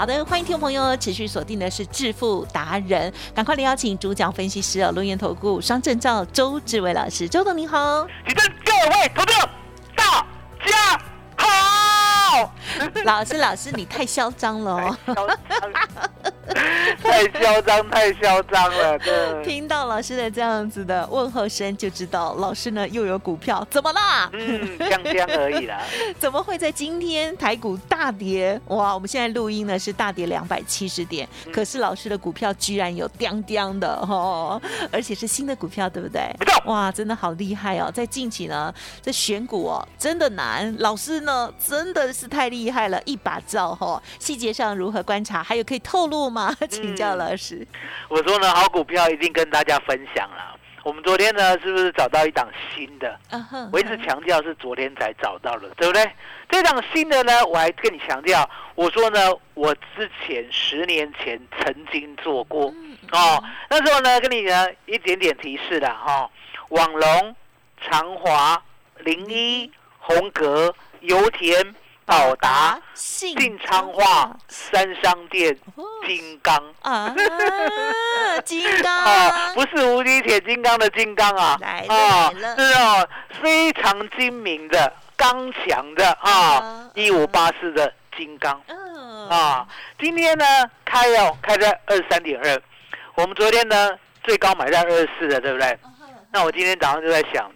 好的，欢迎听众朋友持续锁定的是致富达人，赶快来邀请主讲分析师哦，龙岩投顾双证照周志伟老师，周董你好，请跟各位投资者大家好。老师老师你太嚣张了哦。太嚣张，太嚣张了！对，听到老师的这样子的问候声，就知道老师呢又有股票，怎么啦？嗯，将将而已啦。怎么会在今天台股大跌？哇，我们现在录音呢是大跌两百七十点，可是老师的股票居然有的哦，而且是新的股票，对不对？哇，真的好厉害哦！在近期呢，这选股哦真的难，老师呢真的是太厉害了，一把照哈。细节上如何观察？还有可以透露吗？请教老师，我说呢，好股票一定跟大家分享了。我们昨天呢，是不是找到一档新的？我一直强调是昨天才找到的，对不对？这档新的呢，我还跟你强调，我说呢，我之前十年前曾经做过哦。那时候呢，跟你呢一点点提示的哈，网龙、长华、零一、红格、油田。宝达、信昌化、三商店、金刚。啊，金刚。啊，不是无敌铁金刚的金刚啊，来了，是哦，非常精明的、刚强的啊，一五八四的金刚。啊，今天呢开哦，开在二十三点二，我们昨天呢最高买在二十四的，对不对？那我今天早上就在想，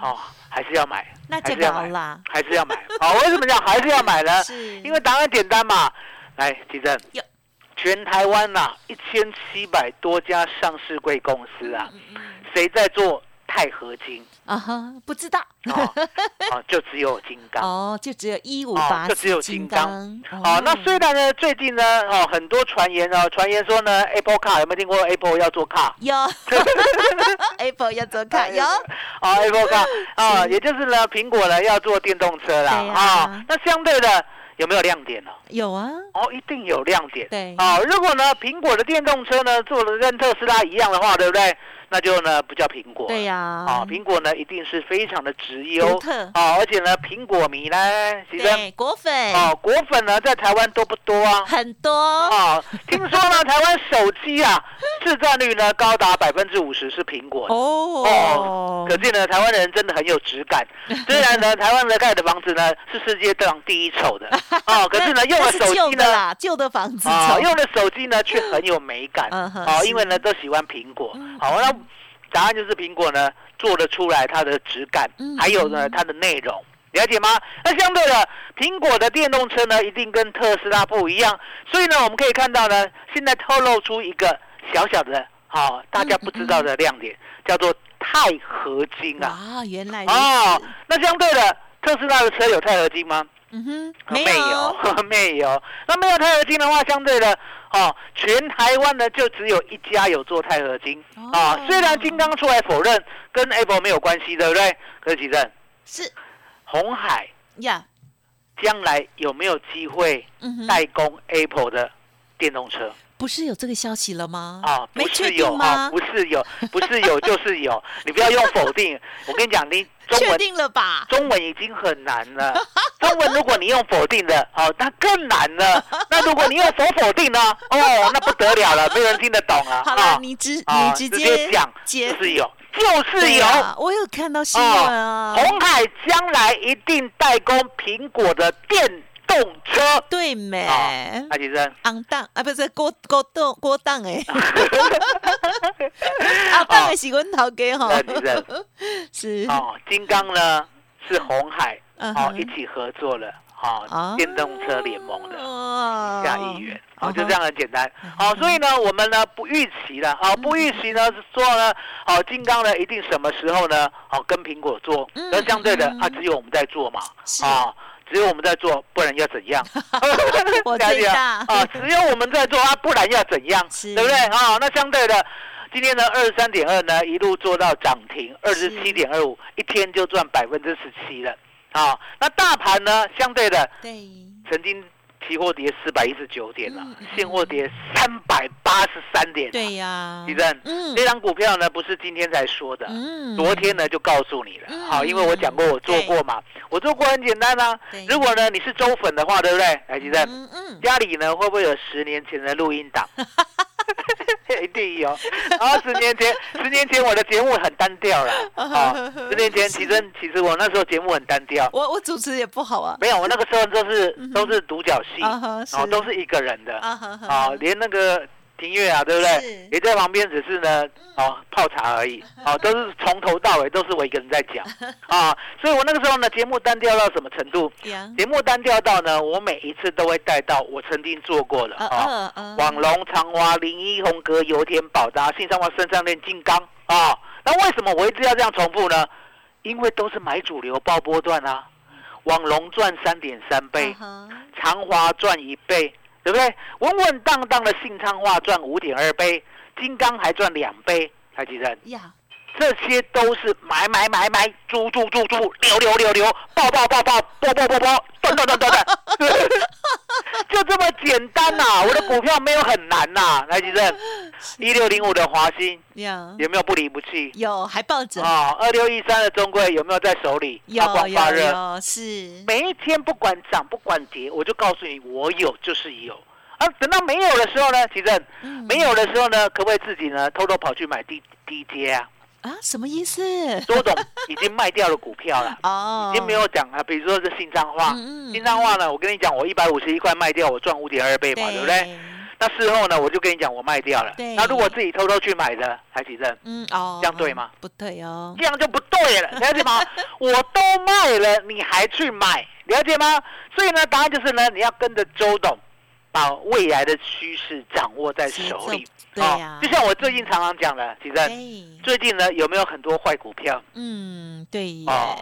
哦。还是要买，那就高了，还是要买。好，为什么讲还是要买呢？是，因为答案简单嘛。来，吉正，全台湾呐，一千七百多家上市贵公司啊，谁在做？钛合金啊哈，不知道哦，就只有金刚哦，就只有一五八，就只有金刚哦。那虽然呢，最近呢，哦，很多传言哦，传言说呢，Apple Car 有没有听过 Apple 要做 Car？有，Apple 要做 Car 有哦，Apple Car 啊，也就是呢，苹果呢要做电动车啦啊。那相对的有没有亮点呢？有啊，哦，一定有亮点。对，哦，如果呢，苹果的电动车呢做的跟特斯拉一样的话，对不对？那就呢不叫苹果，对呀，啊，苹果呢一定是非常的直优，啊，而且呢苹果迷呢，其实，果粉，哦，果粉呢在台湾多不多啊？很多，啊，听说呢台湾手机啊市占率呢高达百分之五十是苹果，哦，可见呢台湾人真的很有质感。虽然呢台湾的盖的房子呢是世界上第一丑的，啊，可是呢用了手机呢旧的房子，啊，用了手机呢却很有美感，啊，因为呢都喜欢苹果，好那。答案就是苹果呢做得出来它的质感，还有呢它的内容，了解吗？那相对的，苹果的电动车呢一定跟特斯拉不一样，所以呢我们可以看到呢，现在透露出一个小小的，好大家不知道的亮点，叫做钛合金啊。啊，原来哦，那相对的，特斯拉的车有钛合金吗？嗯哼，没有，没有。那没有钛合金的话，相对的。哦，全台湾呢就只有一家有做钛合金啊。虽然金刚出来否认，跟 Apple 没有关系，对不对？可是其正是红海呀，将来有没有机会代工 Apple 的电动车？不是有这个消息了吗？啊，不是有啊，不是有，不是有就是有，你不要用否定。我跟你讲，你确定了吧？中文已经很难了，中文如果你用否定的，哦，那更难了。那如果你用否否定呢？哦，那不得了了，没人听得懂啊。好了，你直你直接讲，就是有就是有，我有看到新闻啊。红海将来一定代工苹果的电动车，对没？阿吉生，昂当啊，不是郭郭栋郭当哎，阿当的是温头给哈。阿吉生。是。哦，金刚呢是红海哦一起合作了。好，电动车联盟的下议员，好，就这样很简单。好，所以呢，我们呢不预期了，好，不预期呢是说呢，好，金刚呢一定什么时候呢，好跟苹果做，那相对的啊，只有我们在做嘛，啊，只有我们在做，不然要怎样？我最大 啊，只有我们在做啊，不然要怎样？对不对？啊，那相对的，今天呢二十三点二呢一路做到涨停二十七点二五，一天就赚百分之十七了。哦，那大盘呢？相对的，对，曾经期货跌四百一十九点了，现货跌三百八十三点。对呀，李正，嗯，这张股票呢不是今天才说的，嗯，昨天呢就告诉你了。好，因为我讲过我做过嘛，我做过很简单啊。如果呢你是周粉的话，对不对？哎，李正，嗯嗯，家里呢会不会有十年前的录音档？一定有。然后十年前，十年前我的节目很单调了。啊，十年前其实其实我那时候节目很单调。我我主持也不好啊。没有，我那个时候都是都是独角戏，哦，都是一个人的。啊，连那个。音乐啊，对不对？也在旁边，只是呢，哦，泡茶而已。哦，都是从头到尾都是我一个人在讲 啊。所以我那个时候呢，节目单调到什么程度？节目单调到呢，我每一次都会带到我曾经做过的啊，网龙、长华、林一、红格、油田、宝达、信上华、深上链、金刚啊。那为什么我一直要这样重复呢？因为都是买主流爆波段啊。网龙赚三点三倍，长华赚一倍。对不对？稳稳当当的信昌化赚五点二倍，金刚还赚两倍，蔡其生。呀，这些都是买买买买，租租租租，流流流流，爆爆爆爆，爆爆爆爆，断断断断断，就这么简单呐！我的股票没有很难呐，蔡其生。一六零五的华兴，有没有不离不弃？有，还抱着。啊，二六一三的中贵有没有在手里？有有有，是。每一天不管涨不管跌，我就告诉你，我有就是有。啊，等到没有的时候呢，其正，没有的时候呢，可不可以自己呢偷偷跑去买低低阶啊？啊，什么意思？周董已经卖掉了股票了，哦，已经没有讲啊。比如说是新彰化，新彰化呢，我跟你讲，我一百五十一块卖掉，我赚五点二倍嘛，对不对？那事后呢，我就跟你讲，我卖掉了。那如果自己偷偷去买的，还几正？嗯哦，这样对吗？不对哦，这样就不对了，了解吗？我都卖了，你还去买，了解吗？所以呢，答案就是呢，你要跟着周董。把未来的趋势掌握在手里，对呀，就像我最近常常讲的，其实最近呢有没有很多坏股票？嗯，对哦，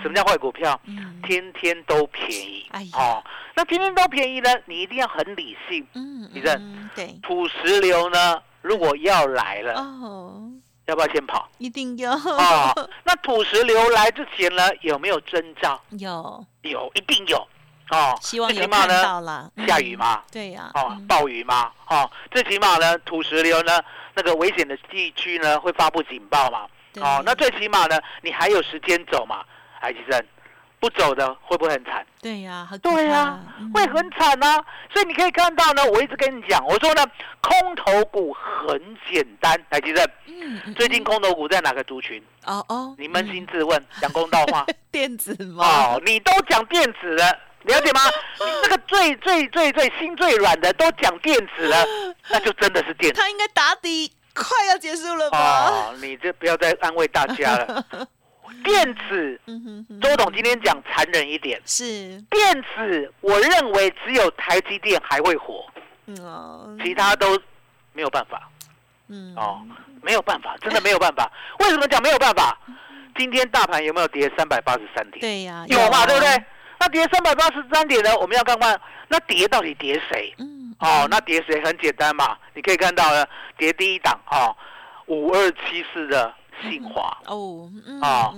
什么叫坏股票？嗯，天天都便宜，哎哦，那天天都便宜呢，你一定要很理性，嗯，其实对土石流呢，如果要来了，哦，要不要先跑？一定要哦。那土石流来之前呢，有没有征兆？有，有，一定有。哦，希望有看到了下雨吗？对呀，哦，暴雨吗？哦，最起码呢，土石流呢，那个危险的地区呢，会发布警报嘛？哦，那最起码呢，你还有时间走嘛？海基生，不走的会不会很惨？对呀，对呀，会很惨啊！所以你可以看到呢，我一直跟你讲，我说呢，空头股很简单，海基生。嗯，最近空头股在哪个族群？哦哦，你扪心自问，讲公道话，电子吗？哦，你都讲电子了。了解吗？这个最最最最心最软的都讲电子了，那就真的是电子。他应该打底快要结束了吧？哦，你这不要再安慰大家了。电子，周董今天讲残忍一点，是电子，我认为只有台积电还会火，嗯，其他都没有办法。嗯，哦，没有办法，真的没有办法。为什么讲没有办法？今天大盘有没有跌三百八十三点？对呀，有嘛，对不对？那跌三百八十三点呢？我们要看看，那跌到底跌谁？嗯，哦，那跌谁很简单嘛，你可以看到呢，跌第一档哦，五二七四的信华哦，啊，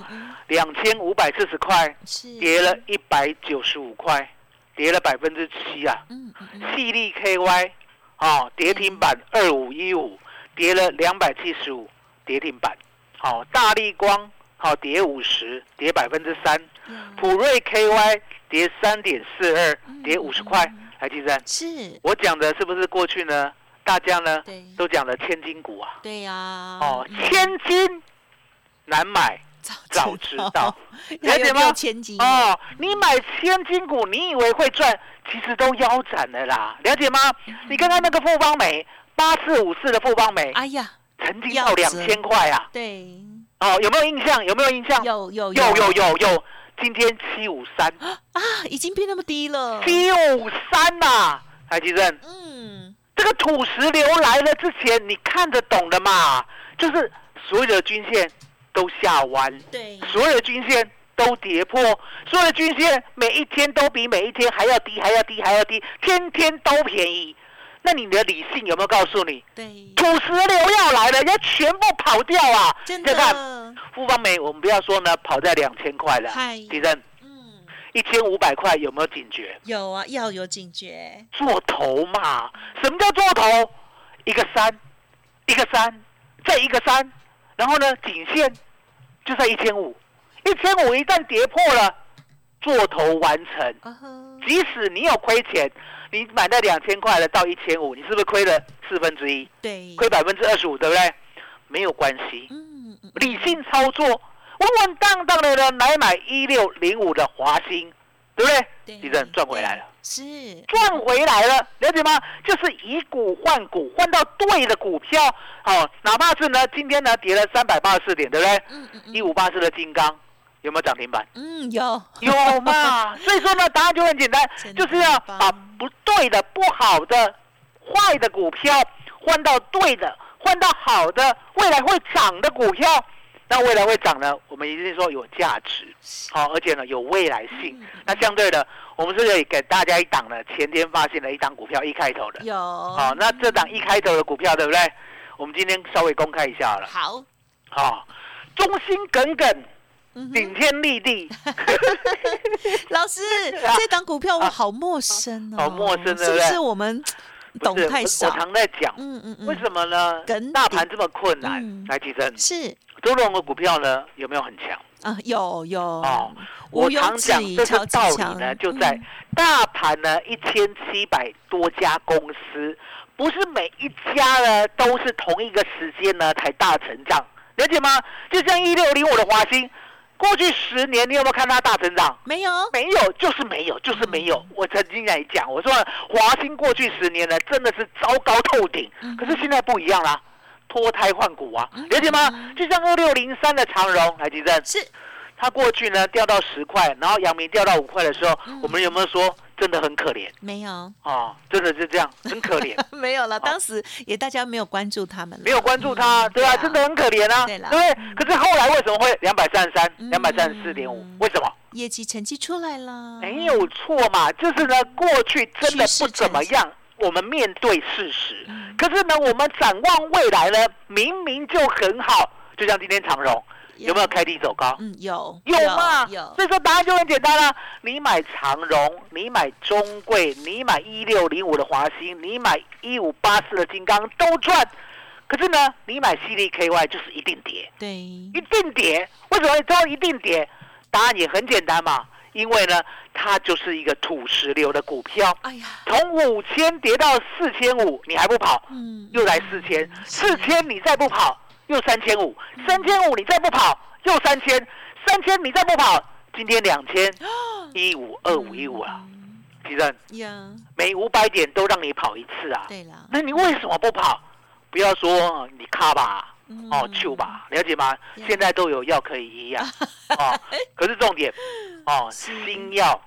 两千五百四十块，跌了一百九十五块，跌了百分之七啊。嗯嗯。细粒 KY 哦，跌停板二五一五，跌了两百七十五，跌停板。好，大力光。好，跌五十，跌百分之三。普瑞 KY 跌三点四二，跌五十块。来，计生，是我讲的是不是过去呢？大家呢都讲了千金股啊。对呀。哦，千金难买早知道，了解吗？哦，你买千金股，你以为会赚，其实都腰斩了啦，了解吗？你看看那个富邦美八四五四的富邦美，哎呀，曾经到两千块啊，对，哦，有没有印象？有没有印象？有有有有有有，今天七五三啊，已经变那么低了，七五三呐，海基正，嗯，这个土石流来了之前，你看得懂的嘛？就是所有的均线都下弯，对，所有的均线都跌破，所有的均线每一天都比每一天还要低，还要低，还要低，天天都便宜。那你的理性有没有告诉你？对，土石流要来了，要全部跑掉啊！真的。富邦美，我们不要说呢，跑在两千块了。嗨，地震。嗯，一千五百块有没有警觉？有啊，要有警觉。做头嘛？什么叫做头？一个三，一个三，再一个三，然后呢，颈线就在一千五，一千五一旦跌破了，做头完成。即使你有亏钱。你买那两千块的到一千五，你是不是亏了四分之一？对，亏百分之二十五，对不对？没有关系，嗯，理性操作，稳稳当当的呢，来买一六零五的华兴，对不对？地震赚回来了，是赚回来了，了解吗？就是以股换股，换到对的股票，哦，哪怕是呢，今天呢跌了三百八十四点，对不对？嗯嗯嗯，一五八四的金刚。有没有涨停板？嗯，有有嘛？所以说呢，答案就很简单，就是要把不对的、不好的、坏的股票换到对的，换到好的、未来会涨的股票。那未来会涨呢？我们一定说有价值，好，而且呢有未来性。那相对的，我们是可以给大家一档呢，前天发现了一档股票一开头的，有。好，那这档一开头的股票对不对？我们今天稍微公开一下了。好，好，忠心耿耿。顶天立地，老师，这档股票我好陌生哦，好陌生，是不是我们懂太少？我常在讲，嗯嗯嗯，为什么呢？大盘这么困难，来提升是周龙的股票呢？有没有很强啊？有有哦，我常讲这个道理呢，就在大盘呢一千七百多家公司，不是每一家呢都是同一个时间呢才大成长，了解吗？就像一六零五的华兴。过去十年，你有没有看它大成长？没有，没有，就是没有，就是没有。我曾经来讲，我说华兴过去十年呢，真的是糟糕透顶。可是现在不一样啦，脱胎换骨啊，了解吗？就像二六零三的长荣，来吉正。是，它过去呢掉到十块，然后阳明掉到五块的时候，我们有没有说？真的很可怜，没有哦，真的是这样，很可怜。没有了，当时也大家没有关注他们，没有关注他，对啊？真的很可怜啊，对不对？可是后来为什么会两百三十三、两百三十四点五？为什么？业绩成绩出来了，没有错嘛？就是呢，过去真的不怎么样，我们面对事实。可是呢，我们展望未来呢，明明就很好，就像今天长荣。有没有开低走高？嗯，有有嘛？有。所以说答案就很简单了。你买长荣，你买中贵，你买一六零五的华兴，你买一五八四的金刚都赚。可是呢，你买 C D K Y 就是一定跌。对，一定跌。为什么都一定跌？答案也很简单嘛。因为呢，它就是一个土石流的股票。哎呀，从五千跌到四千五，你还不跑？嗯，又来四千，四千你再不跑。又三千五，三千五你再不跑，又三千，三千你再不跑，今天两千，一五二五一五啊，吉正，每五百点都让你跑一次啊，对了，那你为什么不跑？不要说你卡吧，哦，去吧，了解吗？现在都有药可以医啊，哦，可是重点，哦，新药，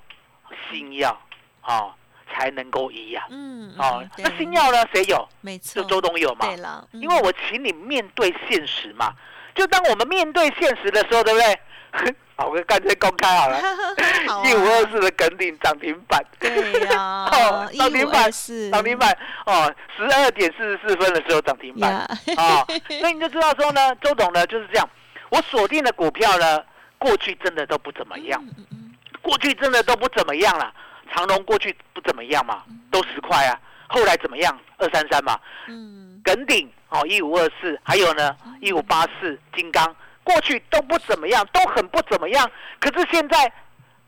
新药，哦。才能够一样，嗯，哦，那新药呢？谁有？没错，就周董有嘛。对了，因为我请你面对现实嘛。就当我们面对现实的时候，对不对？好，我干脆公开好了。一五二四的梗顶涨停板。对呀。哦，涨停板是涨停板哦，十二点四十四分的时候涨停板啊。所以你就知道说呢，周董呢就是这样。我锁定的股票呢，过去真的都不怎么样。过去真的都不怎么样了。长隆过去不怎么样嘛，都十块啊。后来怎么样？二三三嘛。嗯。耿鼎哦，一五二四，还有呢，一五八四，金刚过去都不怎么样，都很不怎么样。可是现在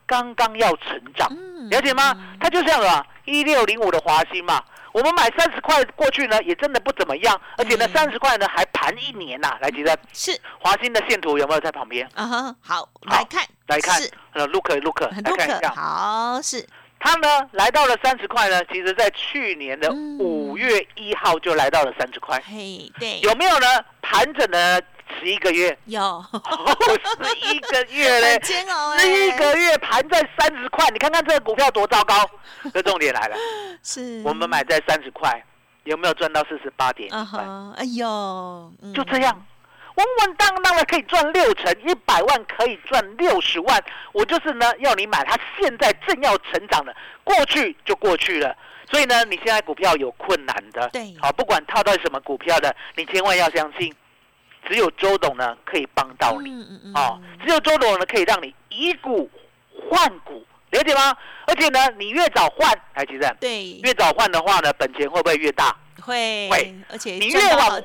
刚刚要成长，了解吗？它就像啊，一六零五的华兴嘛。我们买三十块过去呢，也真的不怎么样，而且呢，三十块呢还盘一年呐，来记得是华兴的线图有没有在旁边？啊哈，好来看来看，呃，look look，来看一下，好是。它呢来到了三十块呢，其实在去年的五月一号就来到了三十块。嘿，对，有没有呢？盘整了十一个月，有，十一个月嘞，煎熬十一个月盘在三十块，你看看这个股票多糟糕。这重点来了，是我们买在三十块，有没有赚到四十八点一块？哎呦，就这样。稳稳当当的可以赚六成，一百万可以赚六十万。我就是呢，要你买它现在正要成长的，过去就过去了。所以呢，你现在股票有困难的，对，好，不管套到什么股票的，你千万要相信，只有周董呢可以帮到你，嗯嗯哦，只有周董呢可以让你以股换股，了解吗？而且呢，你越早换，哎，其实对，越早换的话呢，本钱会不会越大？会，会，而且你越晚换，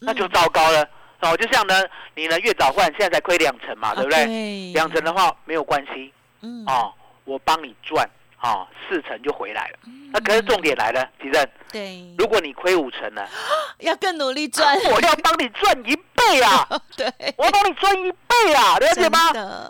那就糟糕了。哦，就像呢，你呢越早换，现在才亏两成嘛，对不对？两成的话没有关系，嗯，哦，我帮你赚，哦，四成就回来了。那可是重点来了，吉正，对，如果你亏五成呢，要更努力赚，我要帮你赚一倍啊！对，我帮你赚一倍啊，了解吗？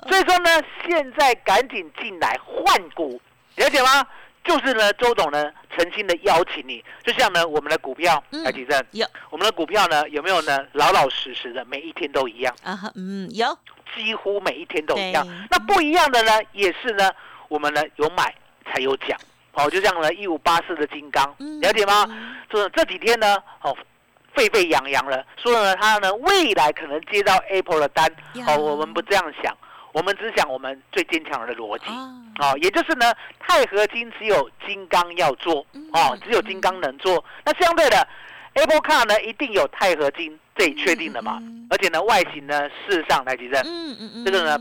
所以说呢，现在赶紧进来换股，了解吗？就是呢，周总呢，诚心的邀请你，就像呢，我们的股票，来提正，有我们的股票呢，有没有呢？老老实实的，每一天都一样啊？嗯，有，几乎每一天都一样。那不一样的呢，也是呢，我们呢有买才有奖，哦，就像呢一五八四的金刚，了解吗？这这几天呢，哦，沸沸扬扬了，说呢，他呢未来可能接到 Apple 的单，哦，我们不这样想。我们只想我们最坚强的逻辑，哦，也就是呢，钛合金只有金刚要做，哦，只有金刚能做。那相对的，Apple Car 呢，一定有钛合金，这也确定的嘛。而且呢，外形呢，事实上来举证，嗯嗯嗯，这个呢，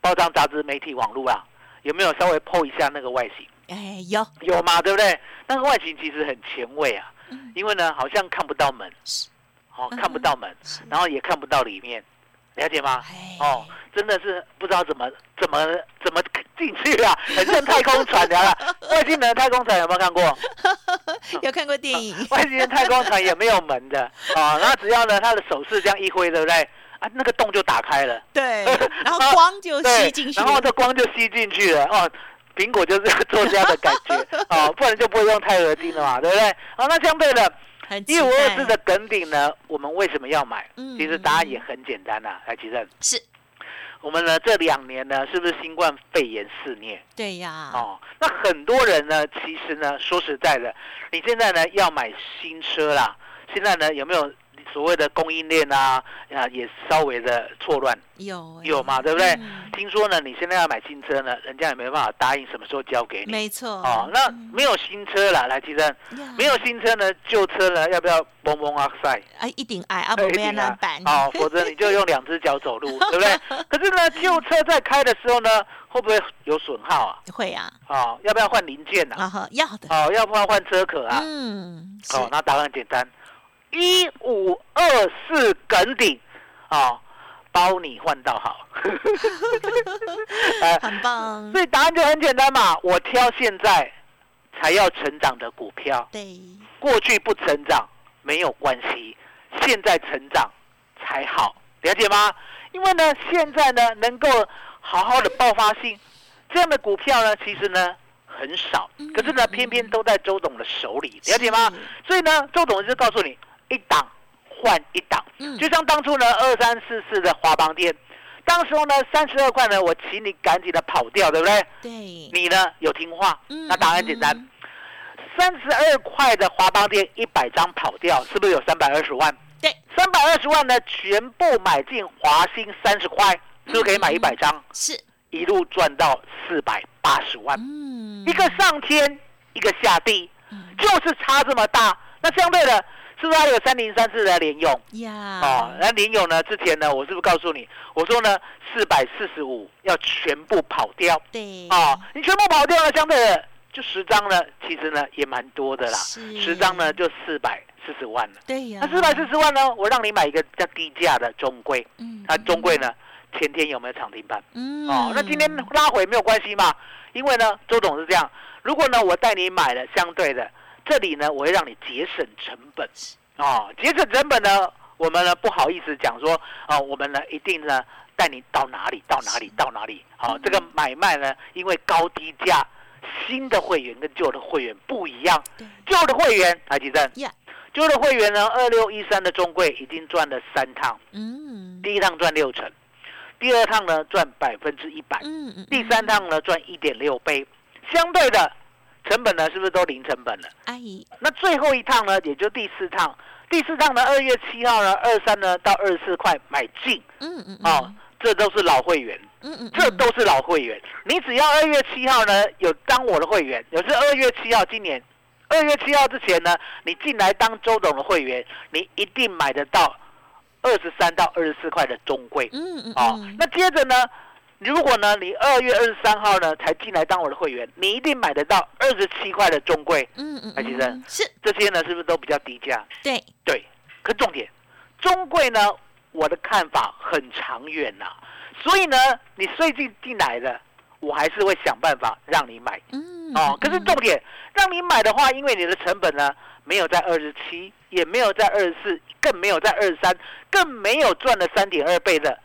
包装杂志、媒体、网络啊，有没有稍微 PO 一下那个外形？哎，有有嘛，对不对？那个外形其实很前卫啊，因为呢，好像看不到门，哦，看不到门，然后也看不到里面。了解吗？哦，真的是不知道怎么怎么怎么进去啊，很像太空船的了。外星人太空船有没有看过？有看过电影。外星人太空船也没有门的啊，那只要呢他的手势这样一挥，对不对？啊，那个洞就打开了。对，然后光就吸进去。然后这光就吸进去了哦。苹果就是做这样的感觉哦，不然就不会用钛合金了嘛，对不对？好，那相对的。一五二四的梗顶呢？我们为什么要买？其实答案也很简单呐，来，其实是我们呢这两年呢，是不是新冠肺炎肆虐？对呀。哦，那很多人呢，其实呢，说实在的，你现在呢要买新车啦，现在呢有没有？所谓的供应链啊，啊也稍微的错乱，有有嘛，对不对？听说呢，你现在要买新车呢，人家也没办法答应什么时候交给你。没错。哦，那没有新车了，来提升。没有新车呢，旧车呢，要不要嘣嘣阿塞？哎，一顶矮啊，不要那板。哦，否则你就用两只脚走路，对不对？可是呢，旧车在开的时候呢，会不会有损耗啊？会啊。哦，要不要换零件呢？啊要的。哦，要不要换车壳啊？嗯。哦，那答案简单。一五二四梗顶，啊，包你换到好，很棒。所以答案就很简单嘛，我挑现在才要成长的股票。对，过去不成长没有关系，现在成长才好，了解吗？因为呢，现在呢能够好好的爆发性这样的股票呢，其实呢很少，可是呢偏偏都在周董的手里，了解吗？所以呢，周董就告诉你。一档换一档，就像当初呢二三四四的华邦店，当时候呢三十二块呢，我请你赶紧的跑掉，对不对？对。你呢有听话？那答案简单，三十二块的华邦店一百张跑掉，是不是有三百二十万？对。三百二十万呢，全部买进华兴三十块，是不是可以买一百张？是。一路赚到四百八十万。嗯。一个上天，一个下地，就是差这么大。那相对的。是不是还有三零三四的联用？呀，哦，那联用呢？之前呢，我是不是告诉你？我说呢，四百四十五要全部跑掉。对，哦，你全部跑掉了，相对的就十张呢，其实呢也蛮多的啦。十张呢就四百四十万了。对呀，那四百四十万呢，我让你买一个较低价的中贵。嗯，那中贵呢，前天有没有涨停板？嗯，哦，那今天拉回没有关系嘛？因为呢，周董是这样，如果呢我带你买了相对的。这里呢，我会让你节省成本。哦，节省成本呢，我们呢不好意思讲说，啊，我们呢一定呢带你到哪里到哪里到哪里。好，这个买卖呢，因为高低价，新的会员跟旧的会员不一样。旧的会员，台积电。旧的会员呢，二六一三的中贵已经赚了三趟。嗯。第一趟赚六成，第二趟呢赚百分之一百。嗯嗯。第三趟呢赚一点六倍，相对的。成本呢，是不是都零成本了？阿姨，那最后一趟呢，也就第四趟，第四趟呢，二月七号呢，二三呢到二十四块买进，嗯嗯，哦，这都是老会员，嗯嗯，这都是老会员。你只要二月七号呢有当我的会员，有是二月七号，今年。二月七号之前呢，你进来当周董的会员，你一定买得到二十三到二十四块的中贵，嗯嗯，哦，那接着呢？如果呢，你二月二十三号呢才进来当我的会员，你一定买得到二十七块的中贵。嗯嗯，其实是这些呢，是不是都比较低价？对对，可重点，中贵呢，我的看法很长远呐。所以呢，你最近进来的，我还是会想办法让你买。嗯哦，可是重点，让你买的话，因为你的成本呢没有在二十七，也没有在二十四，更没有在二十三，更没有赚了三点二倍的。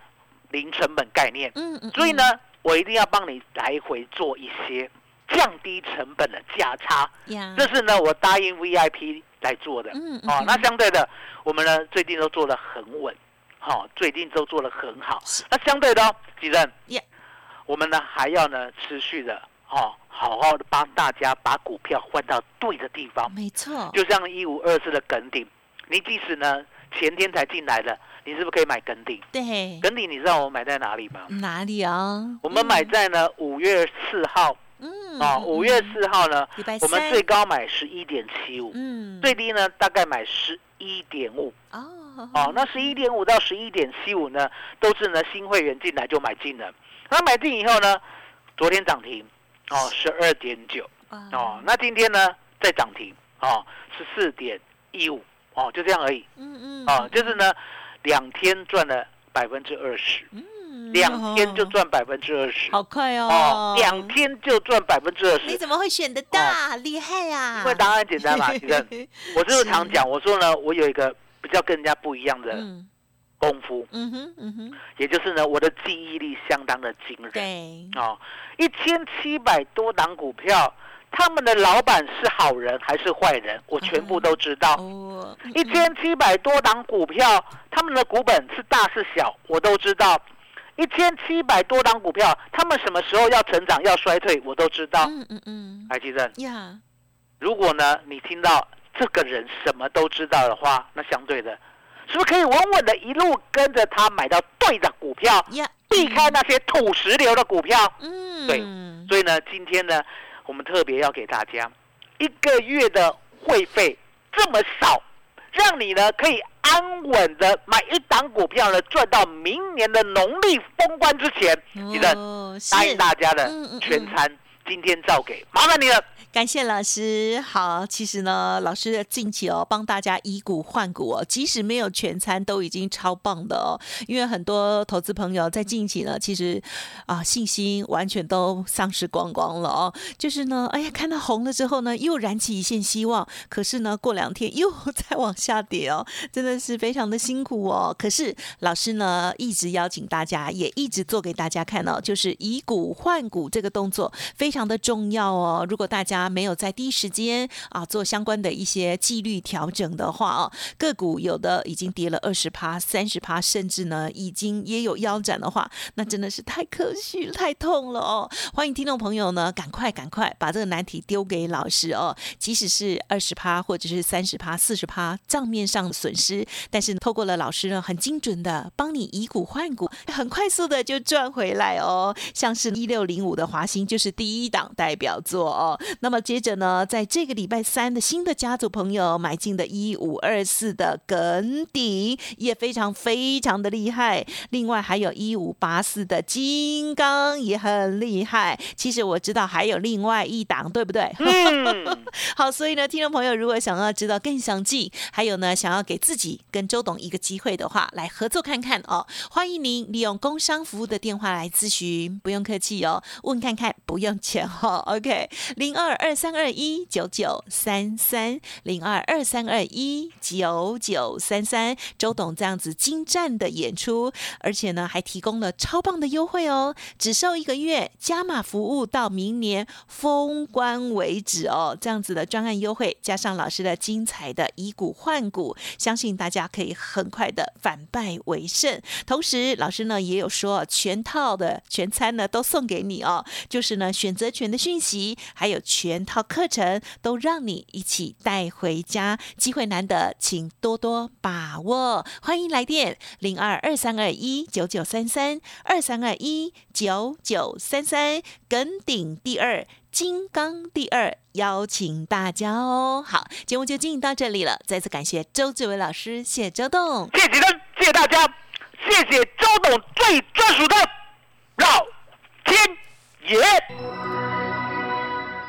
零成本概念，嗯嗯，所以呢，我一定要帮你来回做一些降低成本的价差，这是呢我答应 VIP 来做的，嗯哦，那相对的，我们呢最近都做的很稳，好，最近都做的很好，那相对的，吉正，耶，我们呢还要呢持续的，哦，好好的帮大家把股票换到对的地方，没错，就像一五二四的梗顶，你即使呢前天才进来的。你是不是可以买耿鼎？对，耿鼎，你知道我买在哪里吗？哪里啊？我们买在呢五月四号。嗯。啊，五月四号呢，我们最高买十一点七五。嗯。最低呢，大概买十一点五。哦。哦，那十一点五到十一点七五呢，都是呢新会员进来就买进了。那买进以后呢，昨天涨停，哦，十二点九。哦。那今天呢，再涨停，哦，十四点一五。哦，就这样而已。嗯嗯。哦，就是呢。两天赚了百分之二十，嗯，两天就赚百分之二十，好快哦！哦，两天就赚百分之二十，你怎么会选得到？厉害啊！因为答案简单嘛，其实我就是常讲，我说呢，我有一个比较跟人家不一样的功夫，嗯哼，嗯哼，也就是呢，我的记忆力相当的惊人，对，哦，一千七百多档股票。他们的老板是好人还是坏人，我全部都知道。一千七百多档股票，他们的股本是大是小，我都知道。一千七百多档股票，他们什么时候要成长要衰退，我都知道。嗯嗯嗯，海基正。呀，如果呢，你听到这个人什么都知道的话，那相对的，是不是可以稳稳的一路跟着他买到对的股票，避开那些土石流的股票？嗯，对。所以呢，今天呢。我们特别要给大家一个月的会费这么少，让你呢可以安稳的买一档股票呢，赚到明年的农历封关之前，你的答应大家的全餐，今天照给，麻烦你了。感谢老师。好，其实呢，老师近期哦，帮大家以股换股哦，即使没有全餐，都已经超棒的哦。因为很多投资朋友在近期呢，其实啊，信心完全都丧失光光了哦。就是呢，哎呀，看到红了之后呢，又燃起一线希望，可是呢，过两天又再往下跌哦，真的是非常的辛苦哦。可是老师呢，一直邀请大家，也一直做给大家看哦，就是以股换股这个动作非常的重要哦。如果大家没有在第一时间啊做相关的一些纪律调整的话哦，个股有的已经跌了二十趴、三十趴，甚至呢已经也有腰斩的话，那真的是太可惜、太痛了哦。欢迎听众朋友呢，赶快赶快把这个难题丢给老师哦。即使是二十趴或者是三十趴、四十趴账面上损失，但是透过了老师呢，很精准的帮你以股换股，很快速的就赚回来哦。像是一六零五的华兴就是第一档代表作哦。那那么接着呢，在这个礼拜三的新的家族朋友买进的一五二四的梗顶也非常非常的厉害，另外还有一五八四的金刚也很厉害。其实我知道还有另外一档，对不对？好，所以呢，听众朋友如果想要知道更详细，还有呢，想要给自己跟周董一个机会的话，来合作看看哦。欢迎您利用工商服务的电话来咨询，不用客气哦，问看看不用钱哈。OK，零二。二三二一九九三三零二二三二一九九三三。周董这样子精湛的演出，而且呢还提供了超棒的优惠哦，只收一个月，加码服务到明年封关为止哦。这样子的专案优惠，加上老师的精彩的以股换股，相信大家可以很快的反败为胜。同时，老师呢也有说，全套的全餐呢都送给你哦，就是呢选择权的讯息，还有全全套课程都让你一起带回家，机会难得，请多多把握。欢迎来电零二二三二一九九三三二三二一九九三三，耿鼎第二，金刚第二，邀请大家哦。好，节目就进行到这里了，再次感谢周志伟老师，谢周董，谢谢谢谢大家。谢谢周董最专属的老天爷。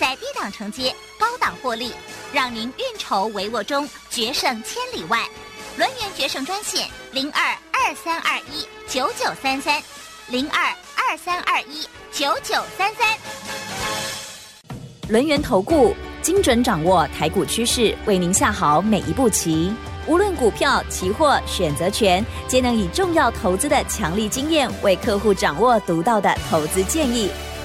在低档承接，高档获利，让您运筹帷幄中决胜千里外。轮源决胜专线零二二三二一九九三三零二二三二一九九三三。轮源投顾精准掌握台股趋势，为您下好每一步棋。无论股票、期货、选择权，皆能以重要投资的强力经验，为客户掌握独到的投资建议。